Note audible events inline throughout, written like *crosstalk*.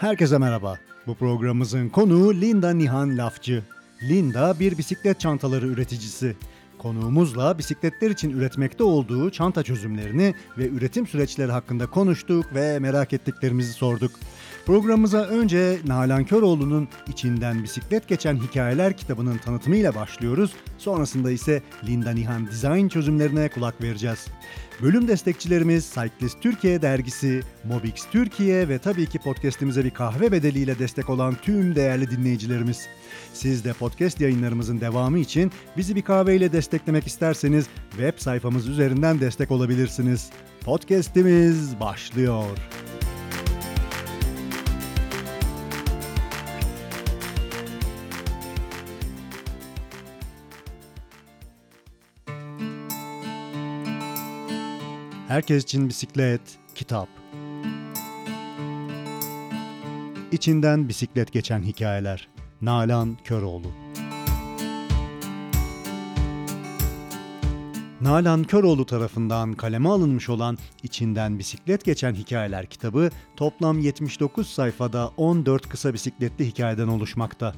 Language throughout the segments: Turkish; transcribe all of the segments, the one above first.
Herkese merhaba. Bu programımızın konuğu Linda Nihan Lafçı. Linda bir bisiklet çantaları üreticisi. Konuğumuzla bisikletler için üretmekte olduğu çanta çözümlerini ve üretim süreçleri hakkında konuştuk ve merak ettiklerimizi sorduk. Programımıza önce Nalan Köroğlu'nun içinden bisiklet geçen hikayeler kitabının tanıtımıyla başlıyoruz. Sonrasında ise Linda Nihan Design çözümlerine kulak vereceğiz. Bölüm destekçilerimiz Cyclist Türkiye dergisi, Mobix Türkiye ve tabii ki podcast'imize bir kahve bedeliyle destek olan tüm değerli dinleyicilerimiz. Siz de podcast yayınlarımızın devamı için bizi bir kahveyle desteklemek isterseniz web sayfamız üzerinden destek olabilirsiniz. Podcast'imiz başlıyor. Herkes için bisiklet, kitap. İçinden bisiklet geçen hikayeler. Nalan Köroğlu. Nalan Köroğlu tarafından kaleme alınmış olan İçinden Bisiklet Geçen Hikayeler kitabı toplam 79 sayfada 14 kısa bisikletli hikayeden oluşmakta.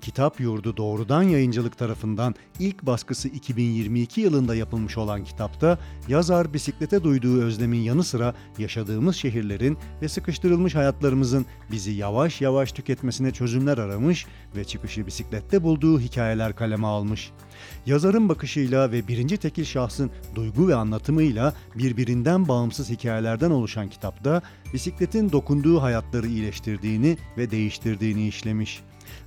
Kitap Yurdu Doğrudan Yayıncılık tarafından ilk baskısı 2022 yılında yapılmış olan kitapta yazar bisiklete duyduğu özlemin yanı sıra yaşadığımız şehirlerin ve sıkıştırılmış hayatlarımızın bizi yavaş yavaş tüketmesine çözümler aramış ve çıkışı bisiklette bulduğu hikayeler kaleme almış. Yazarın bakışıyla ve birinci tekil şahsın duygu ve anlatımıyla birbirinden bağımsız hikayelerden oluşan kitapta bisikletin dokunduğu hayatları iyileştirdiğini ve değiştirdiğini işlemiş.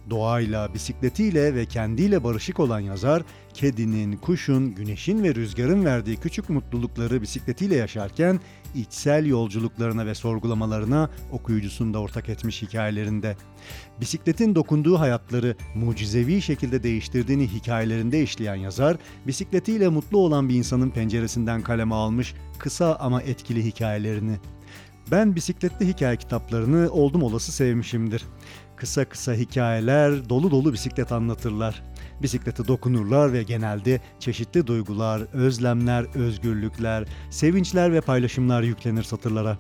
Doğayla, bisikletiyle ve kendiyle barışık olan yazar, kedinin, kuşun, güneşin ve rüzgarın verdiği küçük mutlulukları bisikletiyle yaşarken içsel yolculuklarına ve sorgulamalarına okuyucusunda ortak etmiş hikayelerinde. Bisikletin dokunduğu hayatları mucizevi şekilde değiştirdiğini hikayelerinde işleyen yazar, bisikletiyle mutlu olan bir insanın penceresinden kaleme almış kısa ama etkili hikayelerini. Ben bisikletli hikaye kitaplarını oldum olası sevmişimdir. Kısa kısa hikayeler, dolu dolu bisiklet anlatırlar. Bisiklete dokunurlar ve genelde çeşitli duygular, özlemler, özgürlükler, sevinçler ve paylaşımlar yüklenir satırlara.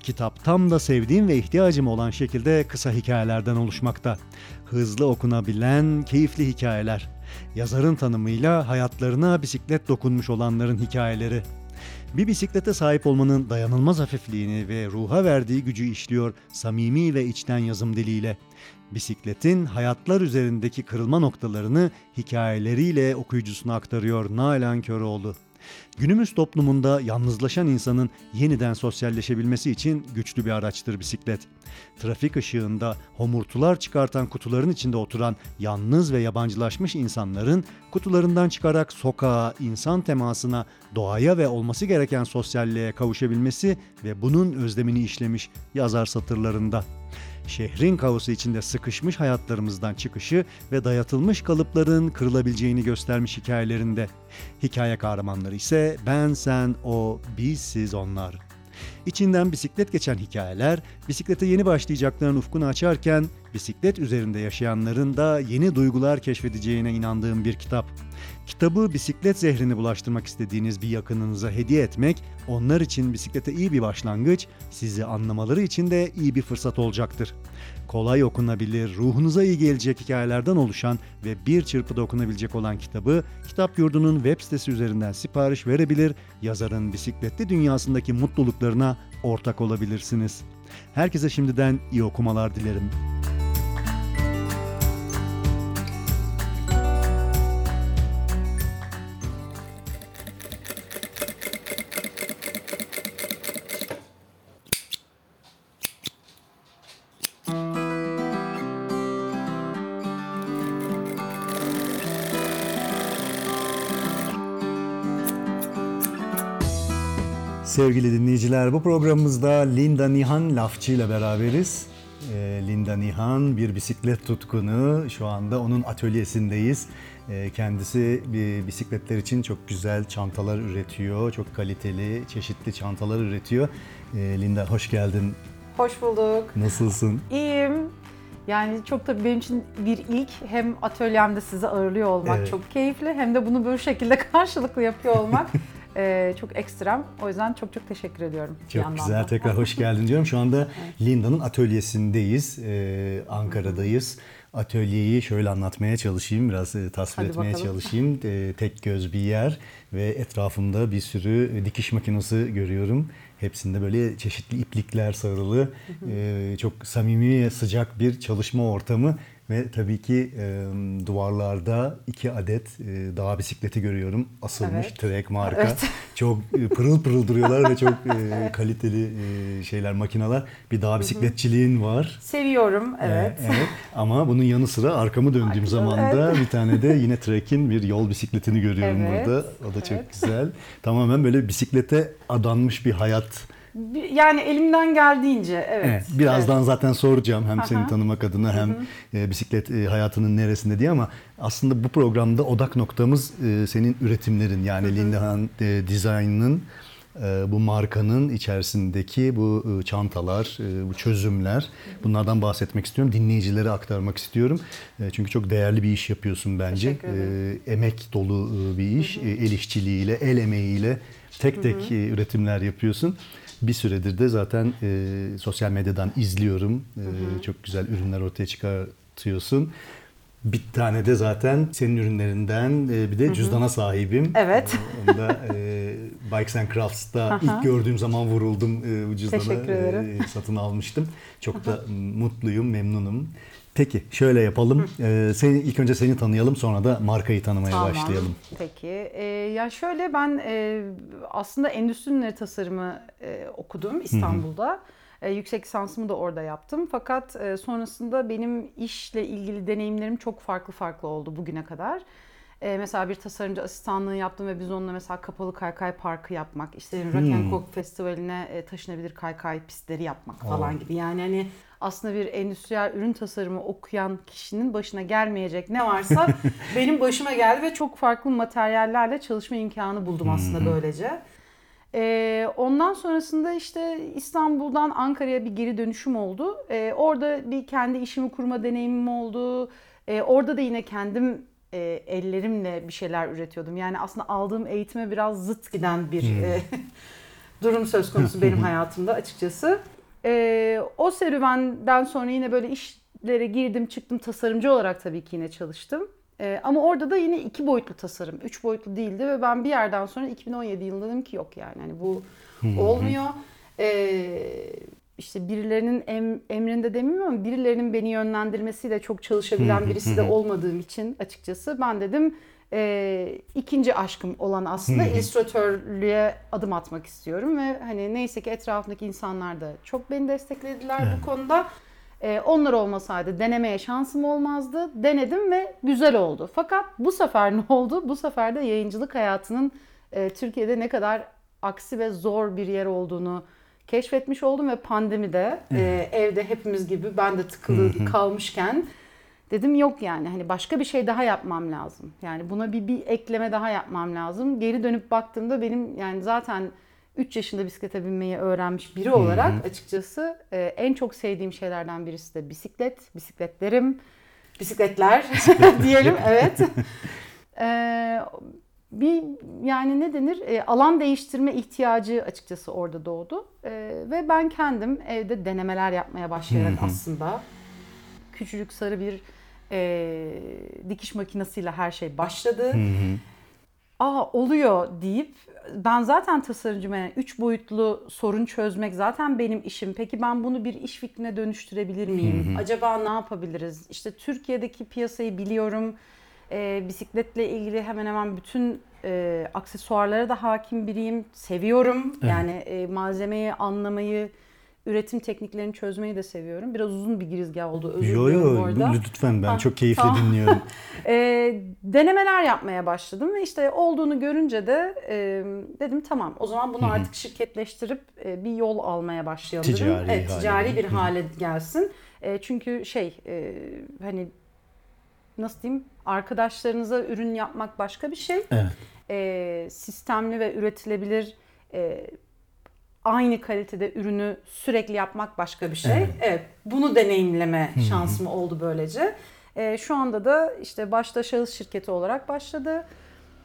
Kitap tam da sevdiğim ve ihtiyacım olan şekilde kısa hikayelerden oluşmakta. Hızlı okunabilen, keyifli hikayeler. Yazarın tanımıyla hayatlarına bisiklet dokunmuş olanların hikayeleri. Bir bisiklete sahip olmanın dayanılmaz hafifliğini ve ruha verdiği gücü işliyor samimi ve içten yazım diliyle. Bisikletin hayatlar üzerindeki kırılma noktalarını hikayeleriyle okuyucusuna aktarıyor Nalan Köroğlu. Günümüz toplumunda yalnızlaşan insanın yeniden sosyalleşebilmesi için güçlü bir araçtır bisiklet. Trafik ışığında homurtular çıkartan kutuların içinde oturan yalnız ve yabancılaşmış insanların kutularından çıkarak sokağa, insan temasına, doğaya ve olması gereken sosyalliğe kavuşabilmesi ve bunun özlemini işlemiş yazar satırlarında şehrin kaosu içinde sıkışmış hayatlarımızdan çıkışı ve dayatılmış kalıpların kırılabileceğini göstermiş hikayelerinde. Hikaye kahramanları ise ben, sen, o, biz, siz, onlar. İçinden bisiklet geçen hikayeler, bisiklete yeni başlayacakların ufkunu açarken, bisiklet üzerinde yaşayanların da yeni duygular keşfedeceğine inandığım bir kitap. Kitabı bisiklet zehrini bulaştırmak istediğiniz bir yakınınıza hediye etmek, onlar için bisiklete iyi bir başlangıç, sizi anlamaları için de iyi bir fırsat olacaktır. Kolay okunabilir, ruhunuza iyi gelecek hikayelerden oluşan ve bir çırpıda okunabilecek olan kitabı Kitap Yurdu'nun web sitesi üzerinden sipariş verebilir, yazarın bisikletli dünyasındaki mutluluklarına ortak olabilirsiniz. Herkese şimdiden iyi okumalar dilerim. Sevgili dinleyiciler bu programımızda Linda Nihan Lafçı ile beraberiz. Ee, Linda Nihan bir bisiklet tutkunu. Şu anda onun atölyesindeyiz. Ee, kendisi bisikletler için çok güzel çantalar üretiyor. Çok kaliteli, çeşitli çantalar üretiyor. Ee, Linda hoş geldin. Hoş bulduk. Nasılsın? İyiyim. Yani çok da benim için bir ilk hem atölyemde sizi ağırlıyor olmak Evet. çok keyifli hem de bunu böyle şekilde *laughs* karşılıklı yapıyor olmak *laughs* Ee, çok ekstrem. O yüzden çok çok teşekkür ediyorum. Çok güzel. da. Tekrar hoş geldin diyorum. Şu anda *laughs* Linda'nın atölyesindeyiz. Ee, Ankara'dayız. Atölyeyi şöyle anlatmaya çalışayım. Biraz e, tasvir Hadi etmeye bakalım. çalışayım. Ee, tek göz bir yer ve etrafımda bir sürü e, dikiş makinesi görüyorum. Hepsinde böyle çeşitli iplikler sarılı. Ee, çok samimi, sıcak bir çalışma ortamı. Ve tabii ki e, duvarlarda iki adet e, dağ bisikleti görüyorum. Asılmış Evet. Trek marka. Evet. *laughs* Çok e, pırıl pırıl duruyorlar ve çok e, *laughs* kaliteli e, şeyler, makineler. Bir dağ bisikletçiliğin var. Seviyorum, evet. evet. Ama bunun yanı sıra arkamı döndüğüm Arkada, zaman da bir tane de yine Trek'in bir yol bisikletini görüyorum Evet, burada. O da çok evet. güzel. Tamamen böyle bisiklete adanmış bir hayat. Yani elimden geldiğince, evet. Evet, birazdan Evet. zaten soracağım hem seni Aha. tanımak adına hem e, bisiklet e, hayatının neresinde diye ama aslında bu programda odak noktamız e, senin üretimlerin yani Lindehan e, Design'ın bu markanın içerisindeki bu çantalar, bu çözümler bunlardan bahsetmek istiyorum. Dinleyicilere aktarmak istiyorum. Çünkü çok değerli bir iş yapıyorsun bence. Emek dolu bir iş. E, el işçiliğiyle, el emeğiyle tek tek e, üretimler yapıyorsun. Bir süredir de zaten e, sosyal medyadan izliyorum. E, Çok güzel ürünler ortaya çıkartıyorsun. Bir tane de zaten senin ürünlerinden e, bir de cüzdana sahibim. Evet. E, Onu da e, Bikes and Crafts'ta Aha. ilk gördüğüm zaman vuruldum e, bu ederim. e, satın almıştım. Çok da mutluyum, memnunum. Peki şöyle yapalım. E, seni ilk önce seni tanıyalım sonra da markayı tanımaya Tamam. başlayalım. Peki. Ee, ya şöyle ben e, aslında endüstri ürünleri tasarımı e, okudum İstanbul'da. E, yüksek lisansımı da orada yaptım. Fakat e, sonrasında benim işle ilgili deneyimlerim çok farklı farklı oldu bugüne kadar. E, mesela bir tasarımcı asistanlığı yaptım ve biz onunla mesela kapalı kaykay parkı yapmak, işte Rock Coke Festivali'ne e, taşınabilir kaykay pistleri yapmak falan Oo. gibi. Yani hani aslında bir endüstriyel ürün tasarımı okuyan kişinin başına gelmeyecek ne varsa *laughs* benim başıma geldi ve çok farklı materyallerle çalışma imkanı buldum aslında böylece. Ee, ondan sonrasında işte İstanbul'dan Ankara'ya bir geri dönüşüm oldu. Ee, orada bir kendi işimi kurma deneyimim oldu. Ee, orada da yine kendim e, ellerimle bir şeyler üretiyordum. Yani aslında aldığım eğitime biraz zıt giden bir e, *laughs* durum söz konusu benim *laughs* hayatımda açıkçası. Ee, o serüvenden sonra yine böyle işlere girdim çıktım tasarımcı olarak tabii ki yine çalıştım. Ee, ama orada da yine iki boyutlu tasarım, üç boyutlu değildi ve ben bir yerden sonra 2017 yılında dedim ki yok yani hani bu olmuyor. Ee, işte birilerinin em, emrinde demeyeyim ama birilerinin beni yönlendirmesiyle çok çalışabilen birisi de olmadığım için açıkçası ben dedim e, ikinci aşkım olan aslında illüstratörlüğe adım atmak istiyorum ve hani neyse ki etrafındaki insanlar da çok beni desteklediler bu konuda. Ee, onlar olmasaydı denemeye şansım olmazdı. Denedim ve güzel oldu. Fakat bu sefer *laughs* ne oldu? Bu sefer de yayıncılık hayatının e, Türkiye'de ne kadar aksi ve zor bir yer olduğunu keşfetmiş oldum ve pandemide e, evde hepimiz gibi ben de tıkılı kalmışken dedim yok yani hani başka bir şey daha yapmam lazım. Yani buna bir bir ekleme daha yapmam lazım. Geri dönüp baktığımda benim yani zaten 3 yaşında bisiklete binmeyi öğrenmiş biri olarak açıkçası e, en çok sevdiğim şeylerden birisi de bisiklet, bisikletlerim, bisikletler. *laughs* Diyelim evet. E, bir yani ne denir? E, alan değiştirme ihtiyacı açıkçası orada doğdu. E, ve ben kendim evde denemeler yapmaya başlayarak aslında küçücük sarı bir e, dikiş makinesiyle her şey başladı. Aa oluyor deyip ben zaten tasarımcıyım yani üç boyutlu sorun çözmek zaten benim işim. Peki ben bunu bir iş fikrine dönüştürebilir miyim? Acaba ne yapabiliriz? İşte Türkiye'deki piyasayı biliyorum. E, bisikletle ilgili hemen hemen bütün e, aksesuarlara da hakim biriyim. Seviyorum. Yani e, malzemeyi anlamayı, üretim tekniklerini çözmeyi de seviyorum. Biraz uzun bir girizgah oldu. Özür Yo yo orada. lütfen ben Ha, çok keyifli tamam. dinliyorum. *laughs* E, denemeler yapmaya başladım ve işte olduğunu görünce de e, dedim tamam o zaman bunu artık şirketleştirip e, bir yol almaya başlayalım dedim. Ticari Evet, hale ticari bir hale gelsin. E, çünkü şey e, hani nasıl diyeyim arkadaşlarınıza ürün yapmak başka bir şey. Evet. E, sistemli ve üretilebilir e, aynı kalitede ürünü sürekli yapmak başka bir şey. Evet. Evet. bunu deneyimleme şansım oldu böylece. E, şu anda da işte başta şahıs şirketi olarak başladı.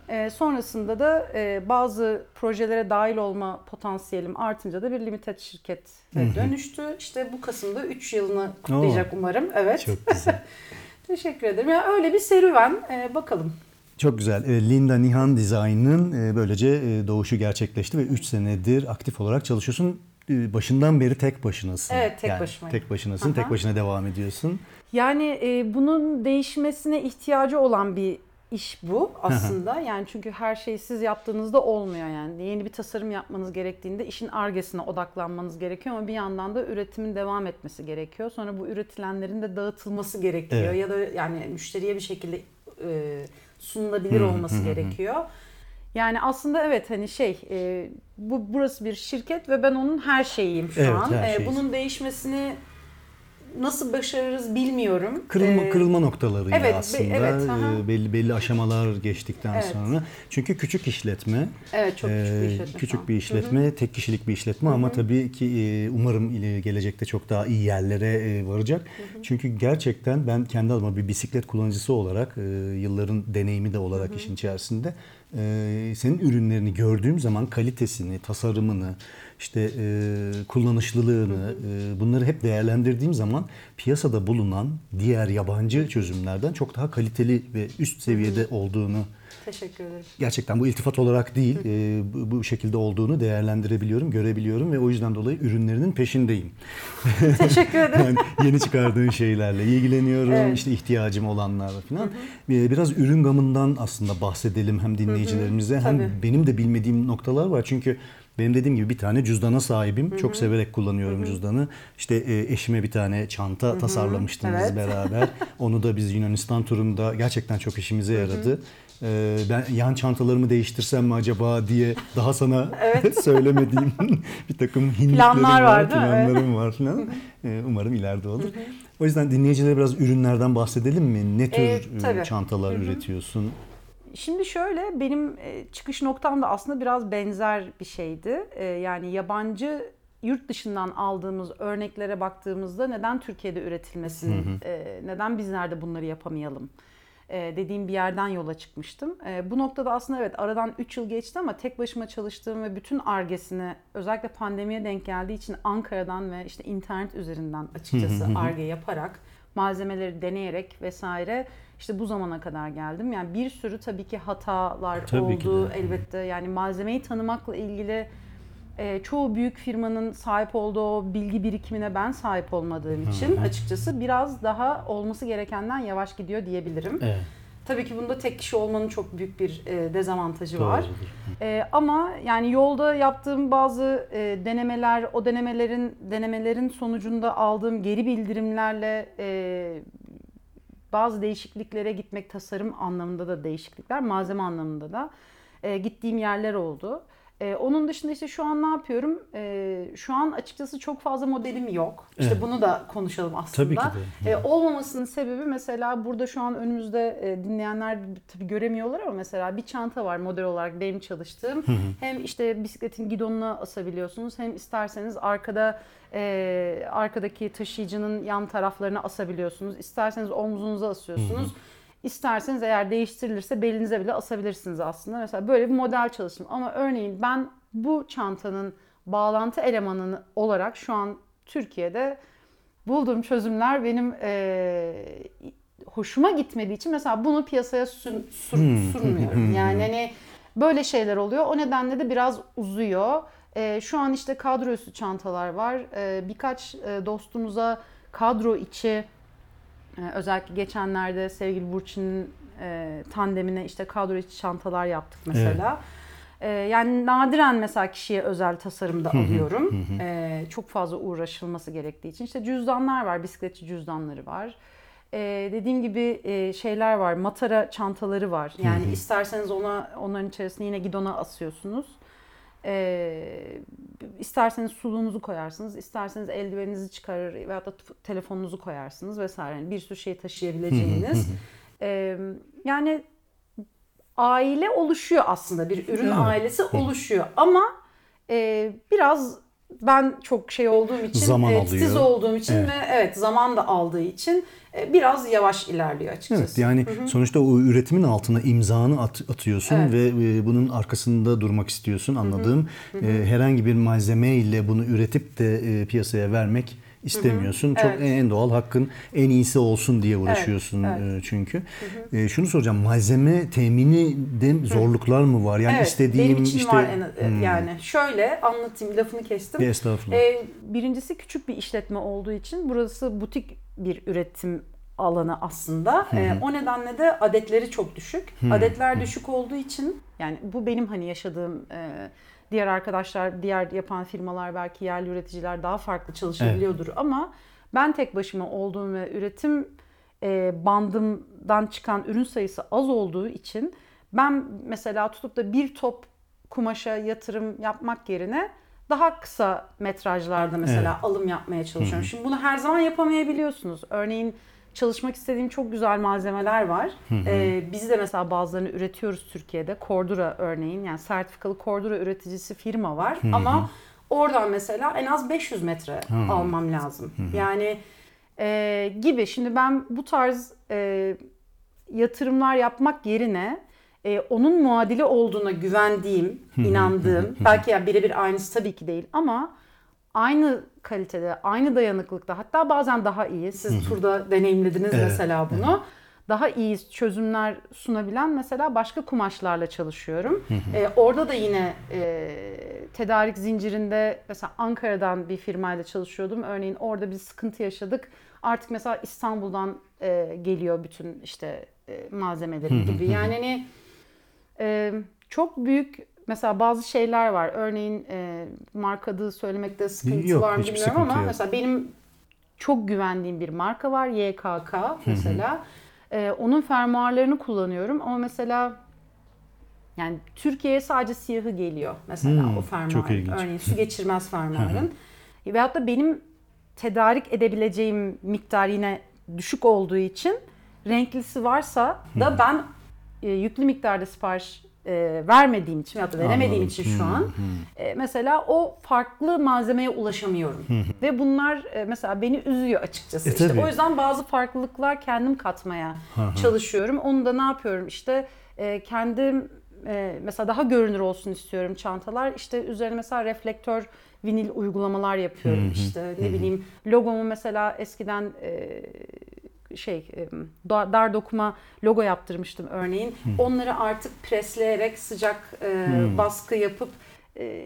E, sonrasında da e, bazı projelere dahil olma potansiyelim artınca da bir limited şirkete dönüştü. İşte bu Kasım'da 3 yılını kutlayacak umarım. Evet. Çok güzel. *laughs* Teşekkür ederim. Yani öyle bir serüven. E, bakalım. Çok güzel. E, Linda Nihan Design'ın e, böylece e, doğuşu gerçekleşti ve 3 senedir aktif olarak çalışıyorsun. Başından beri tek başınasın. Evet, tek yani, başımayım. Tek başınasın, Aha. tek başına devam ediyorsun. Yani e, bunun değişmesine ihtiyacı olan bir iş bu aslında. yani çünkü her şeyi siz yaptığınızda olmuyor yani. Yeni bir tasarım yapmanız gerektiğinde işin argesine odaklanmanız gerekiyor ama bir yandan da üretimin devam etmesi gerekiyor. Sonra bu üretilenlerin de dağıtılması gerekiyor Evet. ya da yani müşteriye bir şekilde e, sunulabilir olması gerekiyor. Yani aslında evet hani şey e, bu burası bir şirket ve ben onun her şeyiyim şu Evet, an. her E, şeyiz. bunun değişmesini nasıl başarırız bilmiyorum. Kırılma Ee, kırılma noktalarıyla evet, be- aslında evet, aha. e, belli belli aşamalar geçtikten Evet. sonra. Çünkü küçük işletme. Evet çok küçük bir işletme. küçük bir işletme, tek kişilik bir işletme ama tabii ki e, umarım gelecekte çok daha iyi yerlere e, varacak. Çünkü gerçekten ben kendi adıma bir bisiklet kullanıcısı olarak e, yılların deneyimi de olarak işin içerisinde e, senin ürünlerini gördüğüm zaman kalitesini, tasarımını, işte e, kullanışlılığını e, bunları hep değerlendirdiğim zaman piyasada bulunan diğer yabancı çözümlerden çok daha kaliteli ve üst seviyede olduğunu Teşekkür ederim. gerçekten bu iltifat olarak değil e, bu, bu şekilde olduğunu değerlendirebiliyorum, görebiliyorum ve o yüzden dolayı ürünlerinin peşindeyim. Teşekkür ederim. *laughs* Yani yeni çıkardığın şeylerle ilgileniyorum, Evet. işte ihtiyacım olanlar falan. E, Biraz ürün gamından aslında bahsedelim hem dinleyicilerimize hem Tabii. benim de bilmediğim noktalar var. Çünkü benim dediğim gibi bir tane cüzdana sahibim. Çok severek kullanıyorum cüzdanı. İşte e, eşime bir tane çanta tasarlamıştınız Evet. beraber. *laughs* Onu da biz Yunanistan turunda gerçekten çok işimize yaradı. Ee, ben yan çantalarımı değiştirsem mi acaba diye daha sana *laughs* söylemediğim *laughs* bir takım hinliklerim Planlar var, var, planlarım var falan. Ee, umarım ileride olur. O yüzden dinleyicilere biraz ürünlerden bahsedelim mi? Ne tür e, tabii. çantalar üretiyorsun? Şimdi şöyle benim e, çıkış noktam da aslında biraz benzer bir şeydi. E, Yani yabancı yurt dışından aldığımız örneklere baktığımızda neden Türkiye'de üretilmesin, e, neden bizler de bunları yapamayalım dediğim bir yerden yola çıkmıştım. Bu noktada aslında evet aradan 3 yıl geçti ama tek başıma çalıştığım ve bütün argesini özellikle pandemiye denk geldiği için Ankara'dan ve işte internet üzerinden açıkçası arge yaparak malzemeleri deneyerek vesaire işte bu zamana kadar geldim. Yani bir sürü tabii ki hatalar Tabii ki oldu de. elbette. Yani malzemeyi tanımakla ilgili e, çoğu büyük firmanın sahip olduğu bilgi birikimine ben sahip olmadığım için açıkçası biraz daha olması gerekenden yavaş gidiyor diyebilirim. Evet. Tabii ki bunda tek kişi olmanın çok büyük bir e, dezavantajı Doğrudur. var. E, ama yani yolda yaptığım bazı e, denemeler, o denemelerin denemelerin sonucunda aldığım geri bildirimlerle e, bazı değişikliklere gitmek tasarım anlamında da değişiklikler, malzeme anlamında da e, gittiğim yerler oldu. E, onun dışında işte şu an ne yapıyorum? E, şu an açıkçası çok fazla modelim yok. İşte Evet. bunu da konuşalım aslında. Tabii ki de. E, olmamasının sebebi mesela burada şu an önümüzde e, dinleyenler tabii göremiyorlar ama mesela bir çanta var model olarak benim çalıştığım. hem işte bisikletin gidonuna asabiliyorsunuz hem isterseniz arkada e, arkadaki taşıyıcının yan taraflarına asabiliyorsunuz. İsterseniz omzunuza asıyorsunuz. İsterseniz eğer değiştirilirse belinize bile asabilirsiniz aslında. Mesela böyle bir model çalıştım. Ama örneğin ben bu çantanın bağlantı elemanı olarak şu an Türkiye'de bulduğum çözümler benim eee, hoşuma gitmediği için mesela bunu piyasaya sun, sun- sunmuyorum. Yani hani böyle şeyler oluyor. O nedenle de biraz uzuyor. Eee, şu an işte kadro üstü çantalar var. Eee, birkaç eee, dostumuza kadro içi özellikle geçenlerde sevgili Burçin'in e, tandemine işte kadro içi çantalar yaptık mesela. Ee, yani nadiren mesela kişiye özel tasarımda alıyorum. Ee, çok fazla uğraşılması gerektiği için. İşte cüzdanlar var, bisikletçi cüzdanları var. Ee, dediğim gibi e, şeyler var, matara çantaları var. Yani isterseniz ona onların içerisine yine gidona asıyorsunuz. Ee, isterseniz suluğunuzu koyarsınız, isterseniz eldiveninizi çıkarır veyahut da telefonunuzu koyarsınız vesaire. Yani bir sürü şey taşıyabileceğiniz. *laughs* Ee, yani aile oluşuyor aslında bir ürün ailesi oluşuyor ama e, biraz ben çok şey olduğum için, Zaman e, titiz alıyor. olduğum için Evet. ve evet zaman da aldığı için e, biraz yavaş ilerliyor açıkçası. Evet yani sonuçta o üretimin altına imzanı at- atıyorsun Evet. ve e, bunun arkasında durmak istiyorsun anladığım. E, herhangi bir malzeme ile bunu üretip de e, piyasaya vermek istemiyorsun. Çok Evet. en doğal hakkın en iyisi olsun diye uğraşıyorsun evet. e, çünkü. E, şunu soracağım malzeme temini de zorluklar mı var? Yani evet, istediğim benim için işte var en, yani şöyle anlatayım lafını kestim. Estağfurullah. Ee, birincisi küçük bir işletme olduğu için burası butik bir üretim alanı aslında. Ee, o nedenle de adetleri çok düşük. Adetler düşük olduğu için yani bu benim hani yaşadığım e, diğer arkadaşlar, diğer yapan firmalar belki yerli üreticiler daha farklı çalışabiliyordur ama ben tek başıma olduğum ve üretim e, bandımdan çıkan ürün sayısı az olduğu için ben mesela tutup da bir top kumaşa yatırım yapmak yerine daha kısa metrajlarda mesela alım yapmaya çalışıyorum. Şimdi bunu her zaman yapamayabiliyorsunuz. Örneğin çalışmak istediğim çok güzel malzemeler var. Ee, biz de mesela bazılarını üretiyoruz Türkiye'de. Cordura örneğin yani sertifikalı Cordura üreticisi firma var ama oradan mesela en az 500 metre almam lazım. Yani e, gibi. Şimdi ben bu tarz e, yatırımlar yapmak yerine e, onun muadili olduğuna güvendiğim, inandığım, belki ya birebir aynısı tabii ki değil ama aynı kalitede, aynı dayanıklıkta hatta bazen daha iyi. Siz turda deneyimlediniz Evet, mesela bunu. Daha iyi çözümler sunabilen mesela başka kumaşlarla çalışıyorum. E, orada da yine e, tedarik zincirinde mesela Ankara'dan bir firmayla çalışıyordum. Örneğin orada bir sıkıntı yaşadık. Artık mesela İstanbul'dan e, geliyor bütün işte e, malzemeleri gibi. Yani hani e, çok büyük mesela bazı şeyler var. Örneğin e, marka adı söylemekte sıkıntı Yok, var mı bilmiyorum ama yok. mesela benim çok güvendiğim bir marka var. YKK mesela. E, onun fermuarlarını kullanıyorum ama mesela yani Türkiye'ye sadece siyahı geliyor mesela Hmm, o fermuarın. Örneğin su geçirmez fermuarın. Veyahut da benim tedarik edebileceğim miktar yine düşük olduğu için renklisi varsa da ben e, yüklü miktarda sipariş e, vermediğim için ya da veremediğim Anladım. için şu an e, mesela o farklı malzemeye ulaşamıyorum. Ve bunlar e, mesela beni üzüyor açıkçası. E, İşte tabii. o yüzden bazı farklılıklar kendim katmaya çalışıyorum. Onu da ne yapıyorum? İşte e, kendim e, mesela daha görünür olsun istiyorum çantalar. İşte üzerine mesela reflektör vinil uygulamalar yapıyorum. İşte ne bileyim logomu mesela eskiden e, şey da- dar dokuma logo yaptırmıştım örneğin. Onları artık presleyerek sıcak e, baskı yapıp e,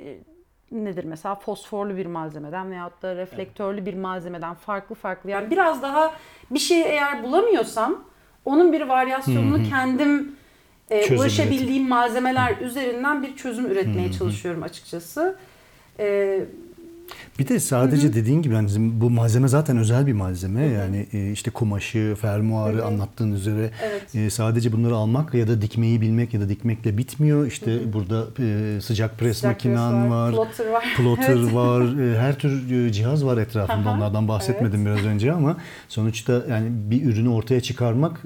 nedir mesela fosforlu bir malzemeden veyahut da reflektörlü bir malzemeden farklı farklı yani biraz daha bir şeyi eğer bulamıyorsam onun bir varyasyonunu kendim e, Çözüm ulaşabildiğim malzemeler üzerinden bir çözüm üretmeye çalışıyorum açıkçası. E, Bir de sadece dediğin gibi yani bu malzeme zaten özel bir malzeme. Yani e, işte kumaşı, fermuarı anlattığın üzere Evet. e, sadece bunları almak ya da dikmeyi bilmek ya da dikmekle bitmiyor. İşte burada e, sıcak pres Sıcak pres makinan var, var. plotter var. *laughs* Plotter Evet. var. Her tür cihaz var etrafında. Aha, Onlardan bahsetmedim biraz önce ama sonuçta yani bir ürünü ortaya çıkarmak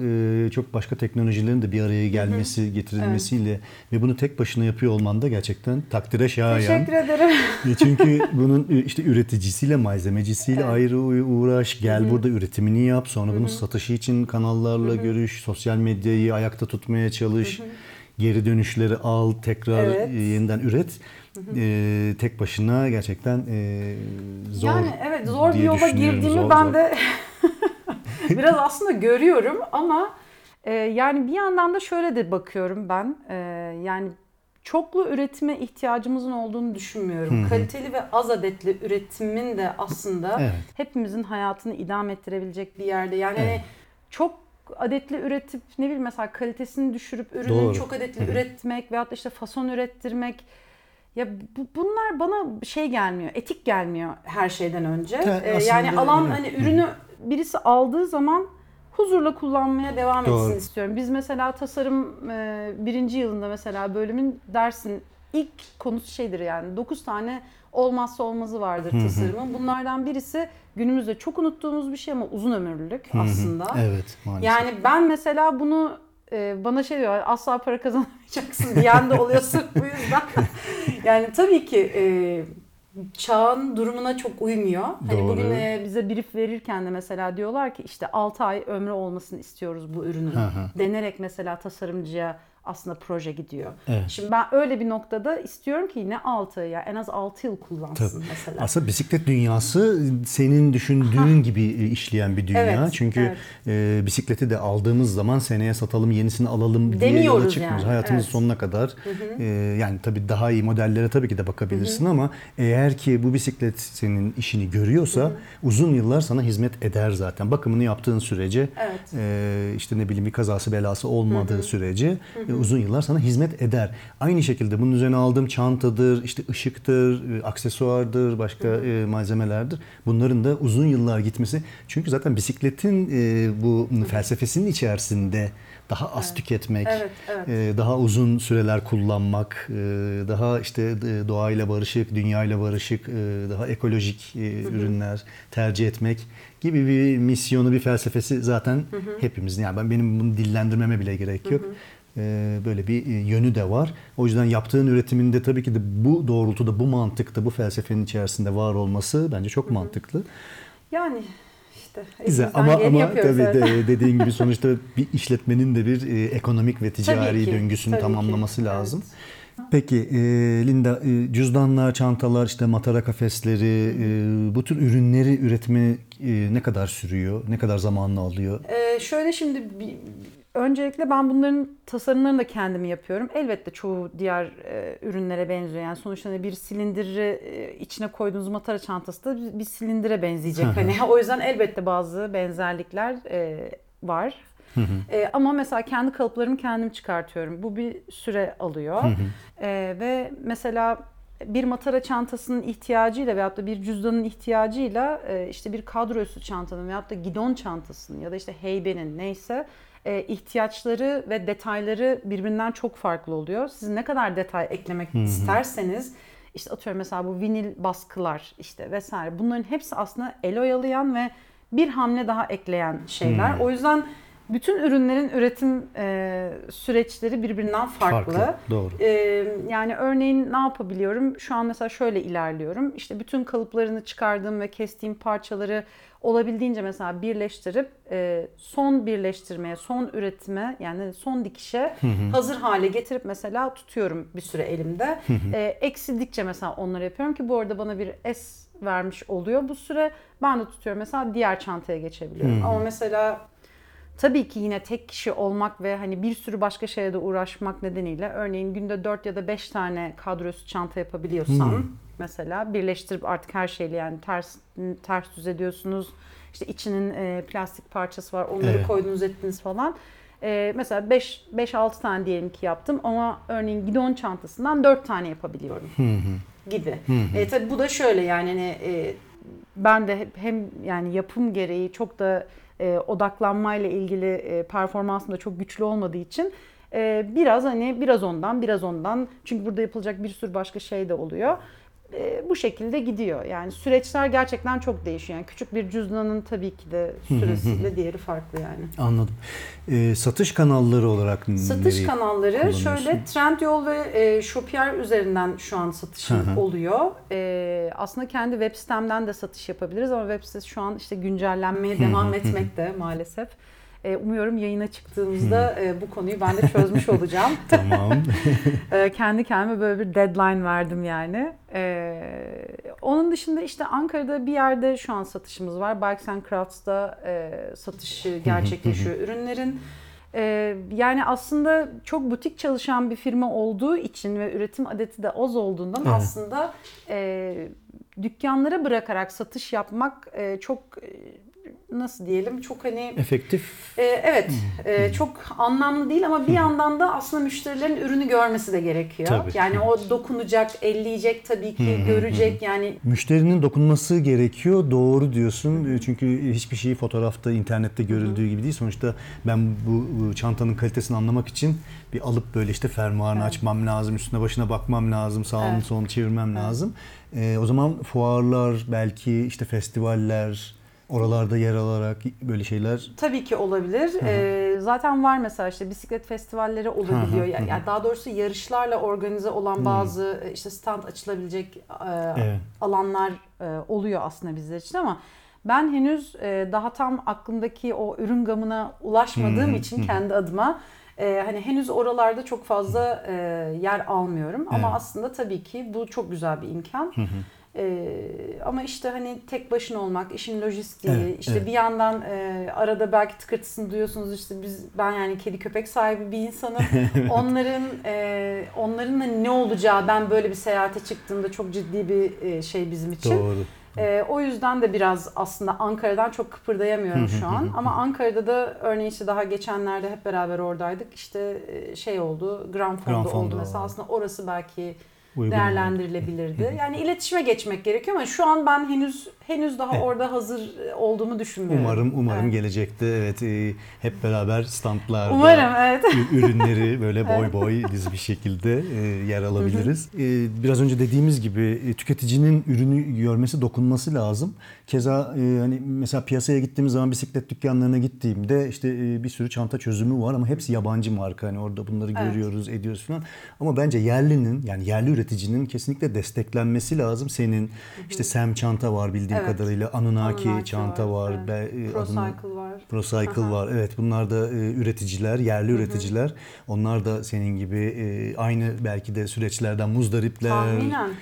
çok başka teknolojilerin de bir araya gelmesi, getirilmesiyle ve bunu tek başına yapıyor olman da gerçekten takdire şayan. Teşekkür ederim. Çünkü bunun işte üreticisiyle, malzemecisiyle Evet. ayrı uğraş, gel burada üretimini yap, sonra bunun satışı için kanallarla görüş, sosyal medyayı ayakta tutmaya çalış, geri dönüşleri al, tekrar Evet. e, yeniden üret. E, tek başına gerçekten e, zor. Yani evet zor bir yola girdiğimi Zor, ben zor. de *laughs* biraz aslında görüyorum ama e, yani bir yandan da şöyle de bakıyorum ben. E, yani çoklu üretime ihtiyacımızın olduğunu düşünmüyorum. Kaliteli ve az adetli üretimin de aslında Evet. hepimizin hayatını idame ettirebilecek bir yerde. Yani hani çok adetli üretip ne bileyim mesela kalitesini düşürüp ürünü Doğru. çok adetli üretmek veyahut da işte fason ürettirmek ya bu, bunlar bana şey gelmiyor, etik gelmiyor her şeyden önce. Te- Ee, yani alan öyle. hani ürünü birisi aldığı zaman huzurla kullanmaya devam Doğru. etsin istiyorum. Biz mesela tasarım e, birinci yılında mesela bölümün dersin ilk konusu şeydir yani 9 tane olmazsa olmazı vardır tasarımın. Bunlardan birisi günümüzde çok unuttuğumuz bir şey ama uzun ömürlülük aslında. Evet maalesef. Yani ben mesela bunu e, bana şey diyor asla para kazanamayacaksın diyen de oluyorsun bu yüzden. *laughs* yani tabii ki e, çağın durumuna çok uymuyor. Hani Doğru. bugün e, bize brief verirken de mesela diyorlar ki işte 6 ay ömrü olmasını istiyoruz bu ürünün. Hı hı. Denerek mesela tasarımcıya aslında proje gidiyor. Evet. Şimdi ben öyle bir noktada istiyorum ki ne 6 ya en az 6 yıl kullansın Tabii. mesela. Aslında bisiklet dünyası senin düşündüğün gibi e, işleyen bir dünya. Evet, Çünkü evet. e, bisikleti de aldığımız zaman seneye satalım, yenisini alalım diye yola Demiyoruz çıkmıyoruz. yani, Hayatımız evet. sonuna kadar. E, yani tabii daha iyi modellere tabii ki de bakabilirsin ama eğer ki bu bisiklet senin işini görüyorsa uzun yıllar sana hizmet eder zaten. Bakımını yaptığın sürece Evet. e, işte ne bileyim bir kazası belası olmadığı sürece e, uzun yıllar sana hizmet eder. Aynı şekilde bunun üzerine aldığım çantadır, işte ışıktır, e, aksesuardır, başka e, malzemelerdir. Bunların da uzun yıllar gitmesi. Çünkü zaten bisikletin e, bu felsefesinin içerisinde daha az tüketmek, Evet, evet. e, daha uzun süreler kullanmak, e, daha işte e, doğayla barışık, dünyayla barışık, e, daha ekolojik e, ürünler tercih etmek gibi bir misyonu, bir felsefesi zaten hepimizin. Yani ben benim bunu dillendirmeme bile gerek yok. E, Böyle bir e, yönü de var. O yüzden yaptığın üretiminde tabii ki de bu doğrultuda, bu mantıkta, bu felsefenin içerisinde var olması bence çok mantıklı. Yani işte Güzel ama ama tabii de dediğin gibi sonuçta bir işletmenin de bir e, ekonomik ve ticari ki, döngüsünü tabii ki. tamamlaması lazım. Evet. Peki e, Linda e, cüzdanlar, çantalar, işte matara kafesleri e, bu tür ürünleri üretme e, ne kadar sürüyor? Ne kadar zamanını alıyor? Ee, şöyle şimdi öncelikle ben bunların tasarımlarını da kendim yapıyorum. Elbette çoğu diğer e, ürünlere benziyor. Yani sonuçta hani bir silindiri e, içine koyduğunuz matara çantası da bir, bir silindire benzeyecek. hani *laughs* o yüzden elbette bazı benzerlikler e, var. E, ama mesela kendi kalıplarımı kendim çıkartıyorum. Bu bir süre alıyor. E, ve mesela bir matara çantasının ihtiyacıyla veyahut da bir cüzdanın ihtiyacıyla e, işte bir kadro üstü çantanın veyahut da gidon çantasının ya da işte heybenin neyse e, ihtiyaçları ve detayları birbirinden çok farklı oluyor. Siz ne kadar detay eklemek isterseniz işte atıyorum mesela bu vinil baskılar işte vesaire bunların hepsi aslında el oyalayan ve bir hamle daha ekleyen şeyler. O yüzden bütün ürünlerin üretim e, süreçleri birbirinden farklı. Doğru. Ee, yani örneğin ne yapabiliyorum? Şu an mesela şöyle ilerliyorum. İşte bütün kalıplarını çıkardığım ve kestiğim parçaları olabildiğince mesela birleştirip e, son birleştirmeye, son üretime yani son dikişe hazır hale getirip mesela tutuyorum bir süre elimde. E, eksildikçe mesela onları yapıyorum ki bu arada bana bir es vermiş oluyor. Bu süre ben de tutuyorum mesela diğer çantaya geçebiliyorum. Ama mesela Tabii ki yine tek kişi olmak ve hani bir sürü başka şeye de uğraşmak nedeniyle örneğin günde 4 ya da 5 tane kadrosu çanta yapabiliyorsam mesela birleştirip artık her şeyle yani ters ters düz ediyorsunuz. İşte içinin e, plastik parçası var. Onları Evet. koydunuz ettiniz falan. E, mesela 5 5 6 tane diyelim ki yaptım ama örneğin gidon çantasından 4 tane yapabiliyorum gibi. E, tabii bu da şöyle yani hani, e, ben de hem yani yapım gereği çok da e, odaklanmayla ilgili e, performansım da çok güçlü olmadığı için e, biraz hani biraz ondan biraz ondan çünkü burada yapılacak bir sürü başka şey de oluyor. E, bu şekilde gidiyor. Yani süreçler gerçekten çok değişiyor. Yani küçük bir cüzdanın tabii ki de süresiyle diğeri farklı yani. Anladım. E, satış kanalları olarak Satış kanalları şöyle Trendyol ve e, Shopier üzerinden şu an satışım oluyor. E, aslında kendi web sitemden de satış yapabiliriz ama web sitesi şu an işte güncellenmeye devam etmekte maalesef. E, umuyorum yayına çıktığımızda e, bu konuyu ben de çözmüş *laughs* olacağım. Tamam. *laughs* E, kendi kendime böyle bir deadline verdim yani. E, onun dışında işte Ankara'da bir yerde şu an satışımız var. Bikes and Crafts'ta e, satışı gerçekleşiyor ürünlerin. E, yani aslında çok butik çalışan bir firma olduğu için ve üretim adeti de az olduğundan Evet. aslında e, dükkanlara bırakarak satış yapmak e, çok e, nasıl diyelim çok hani Efektif. ee, evet, e, çok anlamlı değil ama bir yandan da aslında müşterilerin ürünü görmesi de gerekiyor. Tabii. Yani o dokunacak, elleyecek tabii ki, görecek yani. Müşterinin dokunması gerekiyor. Doğru diyorsun. E, Çünkü hiçbir şey fotoğrafta, internette görüldüğü gibi değil. Sonuçta ben bu, çantanın kalitesini anlamak için bir alıp böyle işte fermuarını Evet. açmam lazım, üstüne başına bakmam lazım, sağını Evet. solunu çevirmem lazım. E, o zaman fuarlar, belki işte festivaller, oralarda yer alarak böyle şeyler Tabii ki olabilir. Ee, zaten var mesela işte bisiklet festivalleri olabiliyor. Hı hı, Yani, daha doğrusu yarışlarla organize olan bazı e, işte stand açılabilecek e, Evet. alanlar e, oluyor aslında bizler için ama ben henüz e, daha tam aklımdaki o ürün gamına ulaşmadığım Hı hı, için hı. kendi adıma e, hani henüz oralarda çok fazla e, yer almıyorum ama Evet. aslında tabii ki bu çok güzel bir imkan. Hı hı. Ee, ama işte hani tek başına olmak, işin lojistiği, Evet, işte evet. bir yandan e, arada belki tıkırtısını duyuyorsunuz işte biz ben yani kedi köpek sahibi bir insanım. *laughs* onların e, onların da ne olacağı ben böyle bir seyahate çıktığımda çok ciddi bir e, şey bizim için. Doğru. E, o yüzden de biraz aslında Ankara'dan çok kıpırdayamıyorum şu an. Ama Ankara'da da örneğin işte daha geçenlerde hep beraber oradaydık. İşte e, şey oldu, Grand Fondo Grand oldu mesela. Aslında orası belki Uygun değerlendirilebilirdi. Yani iletişime geçmek gerekiyor ama şu an ben henüz henüz daha Evet. orada hazır olduğumu düşünmüyorum. Umarım umarım Evet. gelecekte evet e, hep beraber standlarda Umarım evet. ürünleri böyle boy boy diz bir şekilde e, yer alabiliriz. E, biraz önce dediğimiz gibi tüketicinin ürünü görmesi, dokunması lazım. Keza e, hani mesela piyasaya gittiğimiz zaman bisiklet dükkanlarına gittiğimde işte e, bir sürü çanta çözümü var ama hepsi yabancı marka. Hani orada bunları Evet. görüyoruz, ediyoruz falan. Ama bence yerlinin yani yerli üreticinin kesinlikle desteklenmesi lazım. Senin işte Sem çanta var bildiğim Evet. kadarıyla. Anunnaki, Anunnaki çanta var. evet. Be- e, adını- ProCycle var. ProCycle Aha. var. Evet bunlar da e, üreticiler, yerli üreticiler. Onlar da senin gibi e, aynı belki de süreçlerden muzdaripler. Tahminen. E,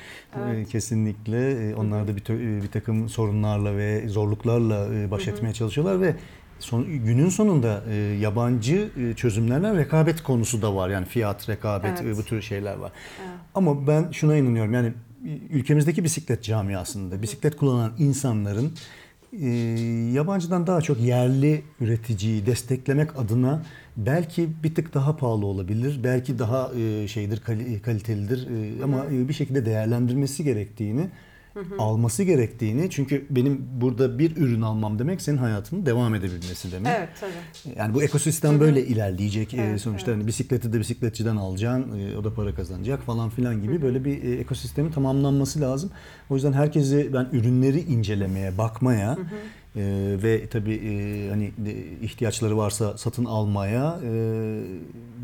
Evet. kesinlikle. E, onlar da bir, e, bir takım sorunlarla ve zorluklarla e, baş etmeye çalışıyorlar ve son, günün sonunda e, yabancı e, çözümlerle rekabet konusu da var. Yani fiyat, rekabet Evet. e, bu tür şeyler var. Evet. Ama ben şuna inanıyorum yani ülkemizdeki bisiklet camiasında bisiklet kullanan insanların e, yabancıdan daha çok yerli üreticiyi desteklemek adına belki bir tık daha pahalı olabilir. Belki daha e, şeydir kali- kalitelidir e, ama e, bir şekilde değerlendirmesi gerektiğini alması gerektiğini çünkü benim burada bir ürün almam demek senin hayatının devam edebilmesi demek. Evet tabii. Yani bu ekosistem böyle ilerleyecek. Ee, Evet, sonuçta hani bisikleti de bisikletçiden alacaksın, e, o da para kazanacak falan filan gibi böyle bir e, ekosistemin tamamlanması lazım. O yüzden herkesi ben ürünleri incelemeye, bakmaya e, ve tabii e, hani e, ihtiyaçları varsa satın almaya e,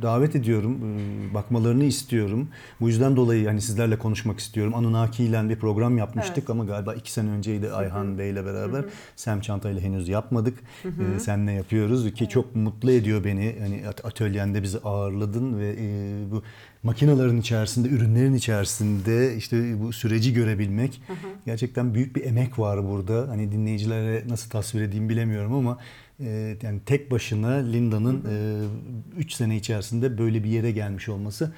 davet ediyorum. E, bakmalarını istiyorum. Bu yüzden dolayı hani sizlerle konuşmak istiyorum. Anunnaki ile bir program yapmıştık Evet. ama galiba iki sene önceydi Ayhan Bey ile beraber. Sem Çanta ile henüz yapmadık. Ee, senle yapıyoruz ki çok mutlu ediyor beni. Hani at- atölyende bizi ağırladın ve e, bu makinelerin içerisinde, ürünlerin içerisinde işte bu süreci görebilmek. Gerçekten büyük bir emek var burada. Hani dinleyicilere nasıl tasvir edeyim bilemiyorum ama e, yani tek başına Linda'nın 3 sene içerisinde böyle bir yere gelmiş olması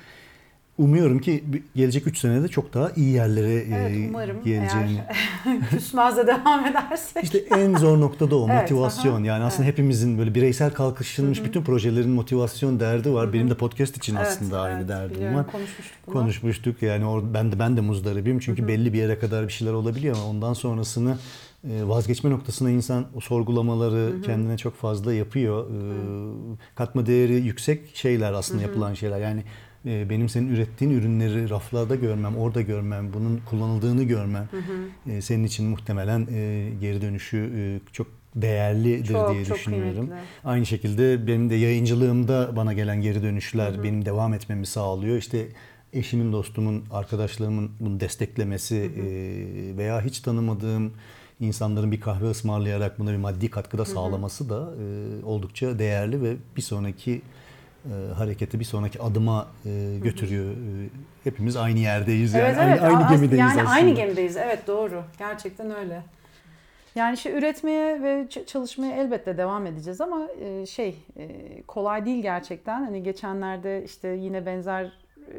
Umuyorum ki gelecek 3 senede çok daha iyi yerlere e, Evet umarım geleceğini. eğer küsmez de devam edersek. İşte en zor noktada o *laughs* Evet, motivasyon. aha. Yani aslında hepimizin böyle bireysel kalkışılmış bütün projelerin motivasyon derdi var. Benim de podcast için aslında aynı evet, derdim biliyorum, var. Konuşmuştuk bunu. Konuşmuştuk yani or, ben de ben de muzdaribim çünkü belli bir yere kadar bir şeyler olabiliyor ama ondan sonrasını e, vazgeçme noktasına insan o sorgulamaları kendine çok fazla yapıyor. E, Katma değeri yüksek şeyler aslında yapılan şeyler. Yani e, benim senin ürettiğin ürünleri raflarda görmem, orada görmem, bunun kullanıldığını görmem e, senin için muhtemelen e, geri dönüşü e, çok değerlidir Çok, diye çok düşünüyorum. kıymetli. Aynı şekilde benim de yayıncılığımda bana gelen geri dönüşler benim devam etmemi sağlıyor. İşte eşimin, dostumun, arkadaşlarımın bunu desteklemesi e, veya hiç tanımadığım insanların bir kahve ısmarlayarak buna bir maddi katkıda sağlaması da e, oldukça değerli ve bir sonraki e, hareketi, bir sonraki adıma e, götürüyor. E, hepimiz aynı yerdeyiz. Yani evet. aynı, aynı gemideyiz yani aslında. aynı gemideyiz. Evet doğru. Gerçekten öyle. Yani işte üretmeye ve çalışmaya elbette devam edeceğiz ama e, şey e, kolay değil gerçekten. Hani geçenlerde işte yine benzer e,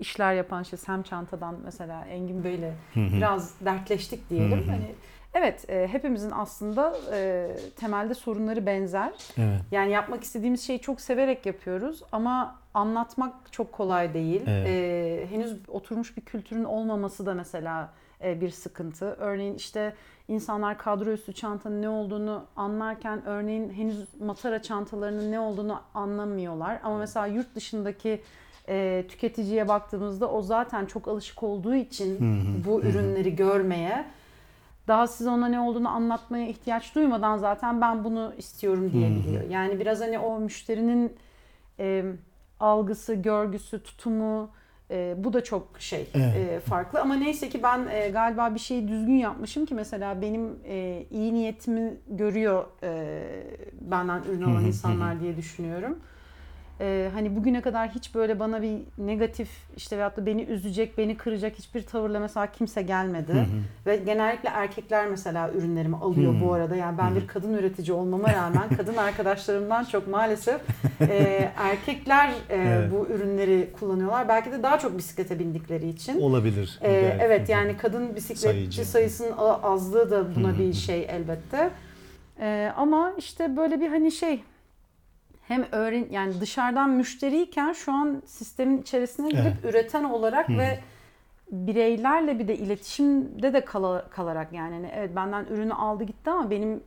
işler yapan işte Sem Çanta'dan mesela Engin Bey'le biraz dertleştik diyelim. Hani evet e, hepimizin aslında e, temelde sorunları benzer. Evet. Yani yapmak istediğimiz şeyi çok severek yapıyoruz ama anlatmak çok kolay değil. Evet. Ee, henüz oturmuş bir kültürün olmaması da mesela e, bir sıkıntı. Örneğin işte insanlar kadro üstü çantanın ne olduğunu anlarken örneğin henüz matara çantalarının ne olduğunu anlamıyorlar. Ama mesela yurt dışındaki e, tüketiciye baktığımızda o zaten çok alışık olduğu için bu ürünleri görmeye daha size ona ne olduğunu anlatmaya ihtiyaç duymadan zaten ben bunu istiyorum diyebiliyor. Yani biraz hani o müşterinin e, algısı, görgüsü, tutumu e, bu da çok şey Evet. e, farklı. Ama neyse ki ben e, galiba bir şeyi düzgün yapmışım ki mesela benim e, iyi niyetimi görüyor e, benden ürün alan insanlar diye düşünüyorum. E, hani bugüne kadar hiç böyle bana bir negatif işte veyahut da beni üzecek, beni kıracak hiçbir tavırla mesela kimse gelmedi. Ve genellikle erkekler mesela ürünlerimi alıyor bu arada. Yani ben bir kadın üretici olmama rağmen kadın arkadaşlarımdan çok maalesef e, *laughs* erkekler e, Evet. bu ürünleri kullanıyorlar. Belki de daha çok bisiklete bindikleri için. Olabilir. Belki. evet yani kadın bisikletçi Sayıcı. sayısının azlığı da buna bir şey elbette. Ee, ama işte böyle bir hani şey hem öğren yani dışarıdan müşteriyken şu an sistemin içerisine girip Evet. üreten olarak ve bireylerle bir de iletişimde de kala- kalarak yani hani evet benden ürünü aldı gitti ama benim